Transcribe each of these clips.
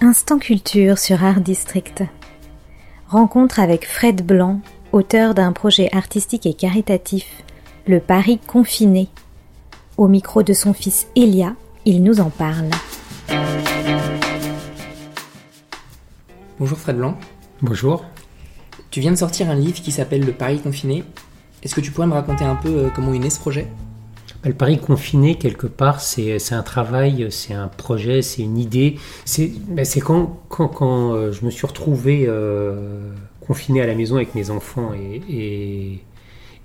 Instant culture sur Art District. Rencontre avec Fred Blanc, auteur d'un projet artistique et caritatif, Le Paris confiné. Au micro de son fils Elia, il nous en parle. Bonjour Fred Blanc. Bonjour. Tu viens de sortir un livre qui s'appelle Le Paris confiné. Est-ce que tu pourrais me raconter un peu euh, comment est né ce projet? Le Paris confiné, quelque part, c'est un travail, c'est un projet, c'est une idée. C'est bah, quand, quand, quand euh, je me suis retrouvé euh, confiné à la maison avec mes enfants et,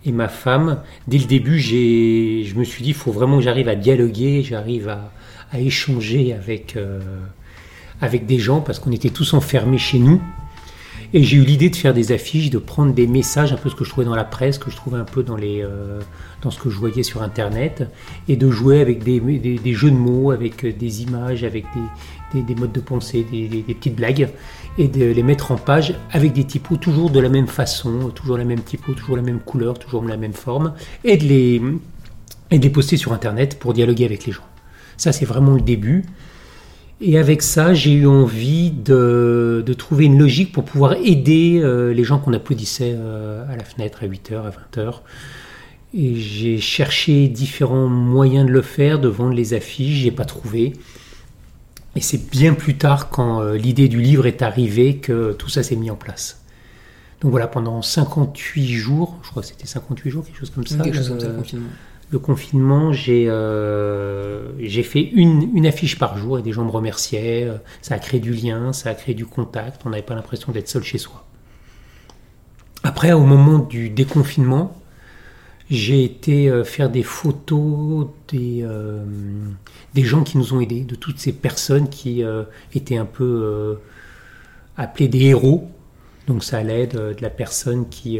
et, ma femme. Dès le début, je me suis dit, il faut vraiment que j'arrive à dialoguer, j'arrive à, à, échanger avec, euh, avec des gens parce qu'on était tous enfermés chez nous. Et j'ai eu l'idée de faire des affiches, de prendre des messages, un peu ce que je trouvais dans la presse, que je trouvais un peu dans, les, euh, dans ce que je voyais sur Internet, et de jouer avec des, jeux de mots, avec des images, avec des, des modes de pensée, des, petites blagues, et de les mettre en page avec des typos toujours de la même façon, toujours la même typo, toujours la même couleur, toujours la même forme, et de les, et de les poster sur Internet pour dialoguer avec les gens. Ça, c'est vraiment le début. Et avec ça, j'ai eu envie de, trouver une logique pour pouvoir aider euh, les gens qu'on applaudissait euh, à la fenêtre à 8h, à 20h. Et j'ai cherché différents moyens de le faire, de vendre les affiches, j'ai pas trouvé. Et c'est bien plus tard, quand euh, l'idée du livre est arrivée, que tout ça s'est mis en place. Donc voilà, pendant 58 jours, je crois que c'était 58 jours, quelque chose comme ça. Quelque chose comme ça, confinement le confinement, j'ai euh, fait une, affiche par jour et des gens me remerciaient. Ça a créé du lien, ça a créé du contact. On n'avait pas l'impression d'être seul chez soi. Après, au moment du déconfinement, j'ai été euh, faire des photos des, euh, des gens qui nous ont aidés, de toutes ces personnes qui étaient un peu appelées des héros. Donc ça allait de, de la personne qui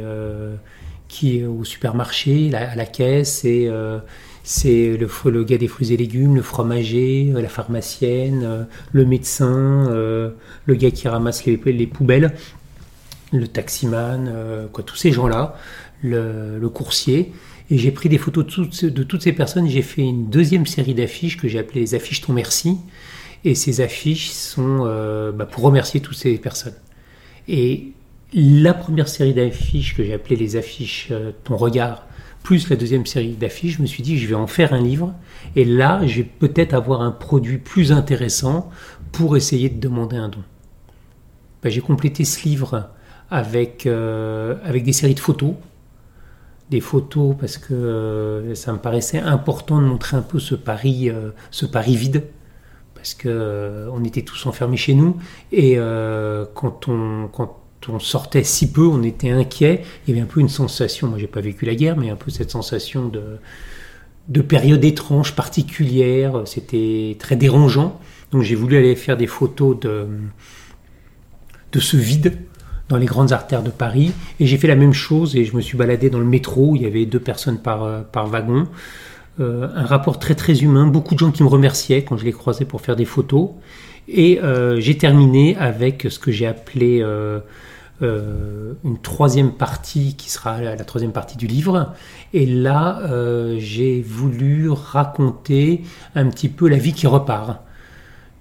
qui est au supermarché, à la caisse, et euh, c'est le, le, gars des fruits et légumes, le fromager, euh, la pharmacienne, euh, le médecin, le gars qui ramasse les, les poubelles, le taximan, quoi, tous ces gens-là, le, coursier. Et j'ai pris des photos de toutes, de toutes ces personnes. J'ai fait une deuxième série d'affiches que j'ai appelées les affiches ton merci. Et ces affiches sont bah, pour remercier toutes ces personnes. Et la première série d'affiches que j'ai appelé les affiches euh, Ton regard, plus la deuxième série d'affiches, je me suis dit je vais en faire un livre et là je vais peut-être avoir un produit plus intéressant pour essayer de demander un don. Ben, j'ai complété ce livre avec, euh, avec des séries de photos. Des photos parce que euh, ça me paraissait important de montrer un peu ce Paris, ce vide parce que on était tous enfermés chez nous et quand on quand on sortait si peu, on était inquiet. Il y avait un peu une sensation, moi j'ai pas vécu la guerre, mais un peu cette sensation de, de période étrange, particulière. C'était très dérangeant. Donc j'ai voulu aller faire des photos de, de ce vide dans les grandes artères de Paris. Et j'ai fait la même chose et je me suis baladé dans le métro. il y avait deux personnes par, par wagon. Euh, un rapport très très humain. Beaucoup de gens qui me remerciaient quand je les croisais pour faire des photos. Et euh, j'ai terminé avec ce que j'ai appelé euh, euh, une troisième partie qui sera la, troisième partie du livre. Et là, j'ai voulu raconter un petit peu la vie qui repart.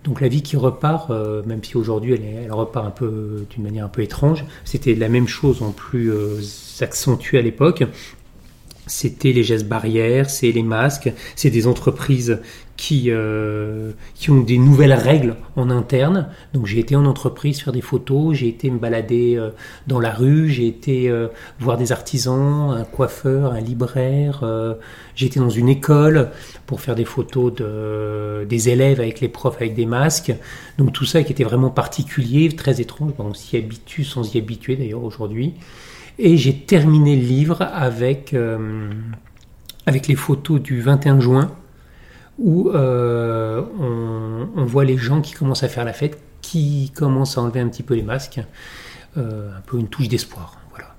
Donc la vie qui repart, même si aujourd'hui elle, elle, repart un peu d'une manière un peu étrange, c'était la même chose en plus accentué à l'époque c'était les gestes barrières, c'est les masques, c'est des entreprises qui, euh, qui ont des nouvelles règles en interne. Donc j'ai été en entreprise faire des photos, j'ai été me balader euh, dans la rue, j'ai été euh, voir des artisans, un coiffeur, un libraire, j'ai été dans une école pour faire des photos de, des élèves avec les profs avec des masques. Donc tout ça qui était vraiment particulier, très étrange, on s'y habitue sans y habituer d'ailleurs aujourd'hui. Et j'ai terminé le livre avec, euh, avec les photos du 21 juin, où euh, on, voit les gens qui commencent à faire la fête, qui commencent à enlever un petit peu les masques, euh, un peu une touche d'espoir. Voilà.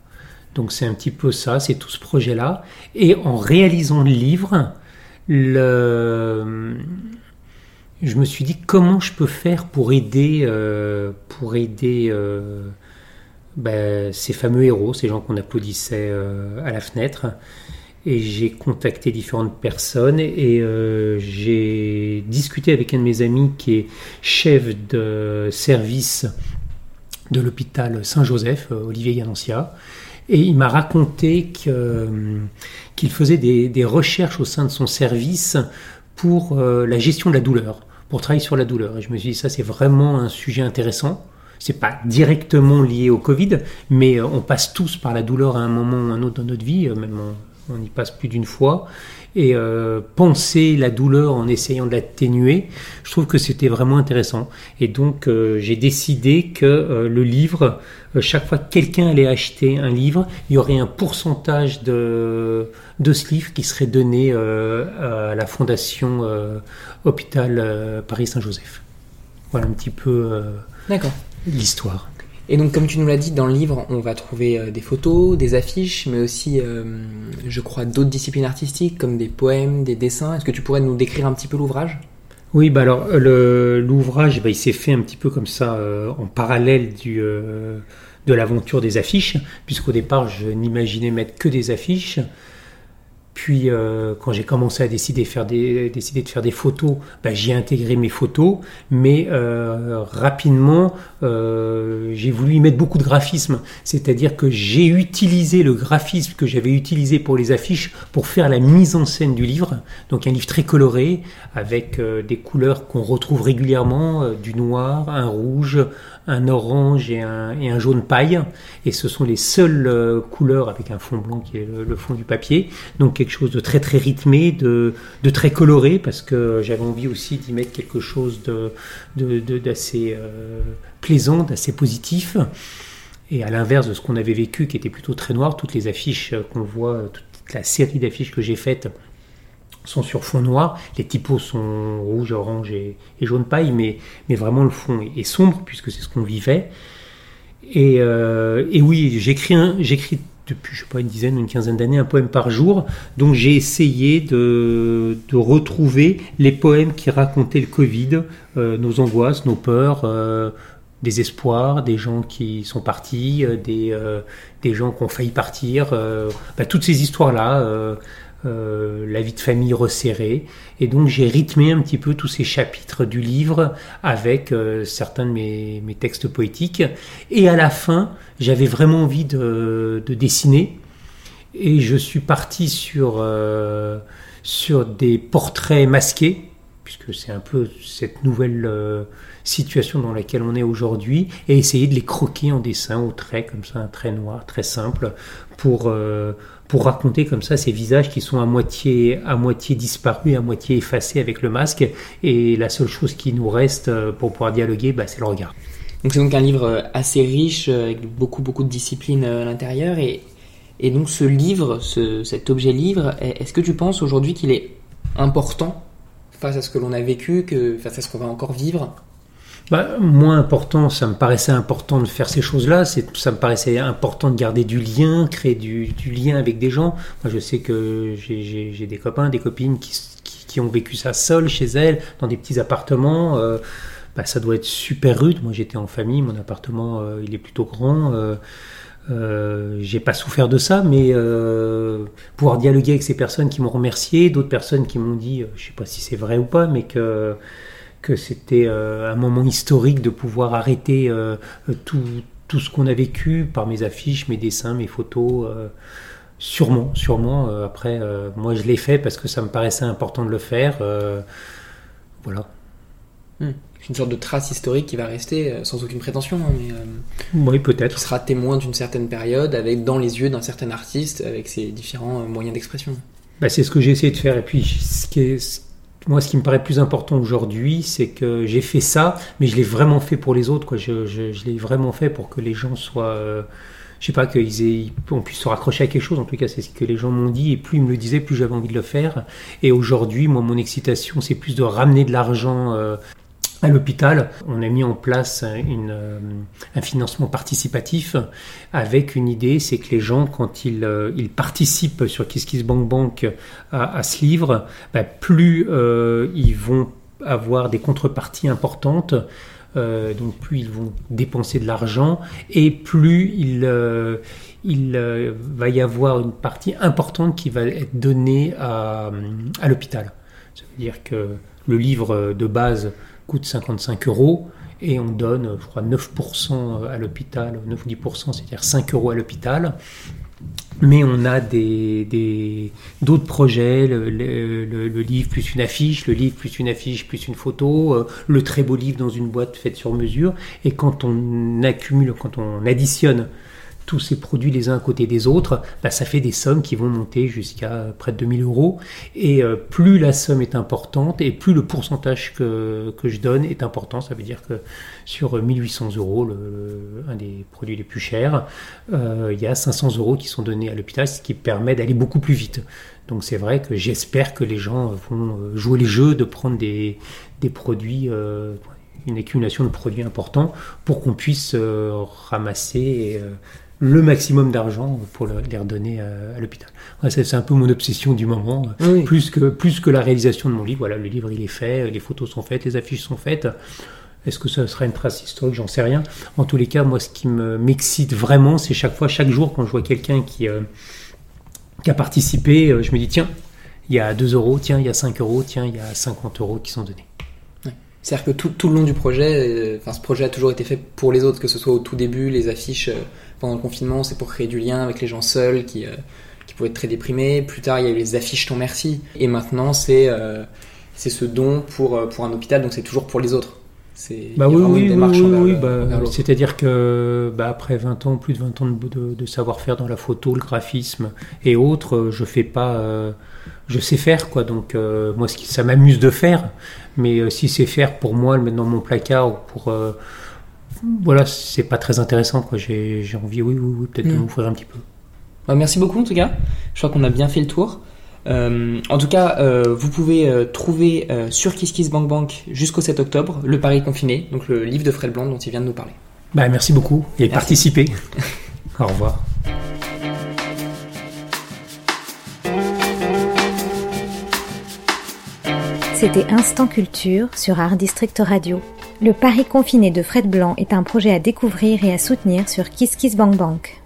Donc c'est un petit peu ça, c'est tout ce projet-là. Et en réalisant le livre, je me suis dit comment je peux faire pour aider, pour aider ben, ces fameux héros, ces gens qu'on applaudissait euh, à la fenêtre. et j'ai contacté différentes personnes et euh, j'ai discuté avec un de mes amis qui est chef de service de l'hôpital Saint-Joseph, euh, Olivier Ganancia, et il m'a raconté qu'il faisait des, recherches au sein de son service pour la gestion de la douleur, pour travailler sur la douleur. Et je me suis dit, ça c'est vraiment un sujet intéressant. C'est pas directement lié au Covid, mais on passe tous par la douleur à un moment ou un autre dans notre vie, même on y passe plus d'une fois. Et euh, penser la douleur en essayant de l'atténuer, je trouve que c'était vraiment intéressant. Et donc euh, j'ai décidé que euh, le livre, chaque fois que quelqu'un allait acheter un livre, il y aurait un pourcentage de, de ce livre qui serait donné à la fondation Hôpital Paris-Saint-Joseph. Voilà un petit peu l'histoire. Et donc, comme tu nous l'as dit, dans le livre, on va trouver euh, des photos, des affiches, mais aussi, euh, je crois, d'autres disciplines artistiques, comme des poèmes, des dessins. Est-ce que tu pourrais nous décrire un petit peu l'ouvrage? Oui, bah alors, l'ouvrage, bah, il s'est fait un petit peu comme ça, euh, en parallèle de l'aventure des affiches, puisqu'au départ, je n'imaginais mettre que des affiches. Puis euh, quand j'ai commencé à décider, de faire des photos, bah, j'ai intégré mes photos, mais euh, rapidement euh, j'ai voulu y mettre beaucoup de graphisme, c'est-à-dire que j'ai utilisé le graphisme que j'avais utilisé pour les affiches pour faire la mise en scène du livre, donc un livre très coloré avec des couleurs qu'on retrouve régulièrement, du noir, un rouge, un orange et un, jaune paille. Et ce sont les seules couleurs avec un fond blanc qui est le, fond du papier. Donc chose de très très rythmé, de, très coloré, parce que j'avais envie aussi d'y mettre quelque chose d'assez euh, plaisant, d'assez positif. Et à l'inverse de ce qu'on avait vécu, qui était plutôt très noir, toutes les affiches qu'on voit, toute la série d'affiches que j'ai faites, sont sur fond noir. Les typos sont rouge, orange et, jaune paille, mais, mais vraiment le fond est, sombre puisque c'est ce qu'on vivait. Et, euh, et oui, j'écris depuis je sais pas une dizaine ou une quinzaine d'années un poème par jour. Donc j'ai essayé de, retrouver les poèmes qui racontaient le Covid, euh, nos angoisses, nos peurs. Euh, des espoirs, des gens qui sont partis, des, des gens qui ont failli partir, bah, toutes ces histoires-là, euh, la vie de famille resserrée. Et donc j'ai rythmé un petit peu tous ces chapitres du livre avec euh, certains de mes, textes poétiques. Et à la fin, j'avais vraiment envie de, dessiner. Et je suis parti sur, euh, sur des portraits masqués, puisque c'est un peu cette nouvelle situation dans laquelle on est aujourd'hui, et essayer de les croquer en dessin au trait, comme ça, un trait noir, très simple, pour pour raconter comme ça ces visages qui sont à moitié, à moitié disparus, à moitié effacés avec le masque. Et la seule chose qui nous reste euh, pour pouvoir dialoguer, bah, c'est le regard. Donc c'est donc un livre euh, assez riche, euh, avec beaucoup, beaucoup de disciplines à l'intérieur. Et, et donc ce livre, ce, cet objet livre, est-ce que tu penses aujourd'hui qu'il est important face à ce que l'on a vécu, que, face à ce qu'on va encore vivre bah, moins important, ça me paraissait important de faire ces choses-là. Ça me paraissait important de garder du lien, créer du, lien avec des gens. Moi, je sais que j'ai des copains, des copines qui, ont vécu ça seuls chez elles, dans des petits appartements. Euh, bah, ça doit être super rude. Moi, j'étais en famille, mon appartement, euh, il est plutôt grand. Euh, euh, j'ai pas souffert de ça, mais pouvoir dialoguer avec ces personnes qui m'ont remercié, d'autres personnes qui m'ont dit, je sais pas si c'est vrai ou pas, mais que c'était euh, un moment historique de pouvoir arrêter euh, tout, ce qu'on a vécu par mes affiches, mes dessins, mes photos. Euh, sûrement, sûrement. après, moi, je l'ai fait parce que ça me paraissait important de le faire. voilà. Hmm. Une sorte de trace historique qui va rester sans aucune prétention, hein, mais oui, peut-être. Qui sera témoin d'une certaine période, avec dans les yeux d'un certain artiste, avec ses différents moyens d'expression. Bah, c'est ce que j'ai essayé de faire. Et puis, ce qui est, moi, ce qui me paraît plus important aujourd'hui, c'est que j'ai fait ça, mais je l'ai vraiment fait pour les autres. Quoi. Je, je, l'ai vraiment fait pour que les gens soient. Euh, je sais pas, qu'on puisse se raccrocher à quelque chose. En tout cas, c'est ce que les gens m'ont dit. Et plus ils me le disaient, plus j'avais envie de le faire. Et aujourd'hui, moi, mon excitation, c'est plus de ramener de l'argent euh, à l'hôpital, on a mis en place euh, un financement participatif avec une idée, c'est que les gens, quand ils, euh, participent sur KissKissBankBank à, à ce livre, bah, plus euh, ils vont avoir des contreparties importantes Euh, donc plus ils vont dépenser de l'argent et plus il, euh, il euh, va y avoir une partie importante qui va être donnée à, à l'hôpital. Ça veut dire que le livre de base coûte 55 euros et on donne, je crois, 9% à l'hôpital, 9 ou 10%, c'est-à-dire 5 euros à l'hôpital. Mais on a des, d'autres projets, le, livre plus une affiche, le livre plus une affiche plus une photo, euh, le très beau livre dans une boîte faite sur mesure. Et quand on accumule, quand on additionne tous ces produits les uns à côté des autres, bah, ça fait des sommes qui vont monter jusqu'à près de 2000 euros. Et euh, plus la somme est importante et plus le pourcentage que, que, je donne est important, ça veut dire que sur 1800 euros, un des produits les plus chers, euh, il y a 500 euros qui sont donnés à l'hôpital, ce qui permet d'aller beaucoup plus vite. Donc c'est vrai que j'espère que les gens vont euh, jouer les jeux de prendre des, des produits, une accumulation de produits importants pour qu'on puisse ramasser le maximum d'argent pour les redonner à, l'hôpital. c'est un peu mon obsession du moment, plus, que, plus que la réalisation de mon livre. Voilà, le livre il est fait, les photos sont faites, les affiches sont faites. Est-ce que ça sera une trace historique? J'en sais rien. En tous les cas, moi, ce qui m'excite vraiment, c'est chaque fois, chaque jour, quand je vois quelqu'un qui, euh, qui a participé, euh, je me dis tiens, il y a 2 euros, tiens, il y a 5 euros, tiens, il y a 50 euros qui sont donnés. C'est-à-dire que tout, tout, le long du projet, euh, enfin, ce projet a toujours été fait pour les autres, que ce soit au tout début, les affiches pendant le confinement, c'est pour créer du lien avec les gens seuls qui, euh, qui pouvaient être très déprimés. Plus tard, il y a eu les affiches ton merci. Et maintenant, c'est euh, c'est ce don pour, euh, pour un hôpital, donc c'est toujours pour les autres. C'est bah oui, oui, oui, oui, bah, c'est-à-dire que bah, après 20 ans, plus de 20 ans de, de, savoir-faire dans la photo, le graphisme et autres, je fais pas, je sais faire quoi. Donc moi, ce qui, ça m'amuse de faire, mais si c'est faire pour moi, le mettre dans mon placard ou pour voilà, c'est pas très intéressant. Quoi. J'ai, envie, oui, oui, oui peut-être de mm. m'ouvrir un petit peu. Bah, merci beaucoup en tout cas. Je crois qu'on a bien fait le tour. Euh, en tout cas, euh, vous pouvez euh, trouver sur KissKissBankBank jusqu'au 7 octobre le Paris confiné, donc le livre de Fred Blanc dont il vient de nous parler. Bah, merci beaucoup et participer. Au revoir. C'était Instant Culture sur Art District Radio. Le Paris confiné de Fred Blanc est un projet à découvrir et à soutenir sur KissKissBankBank.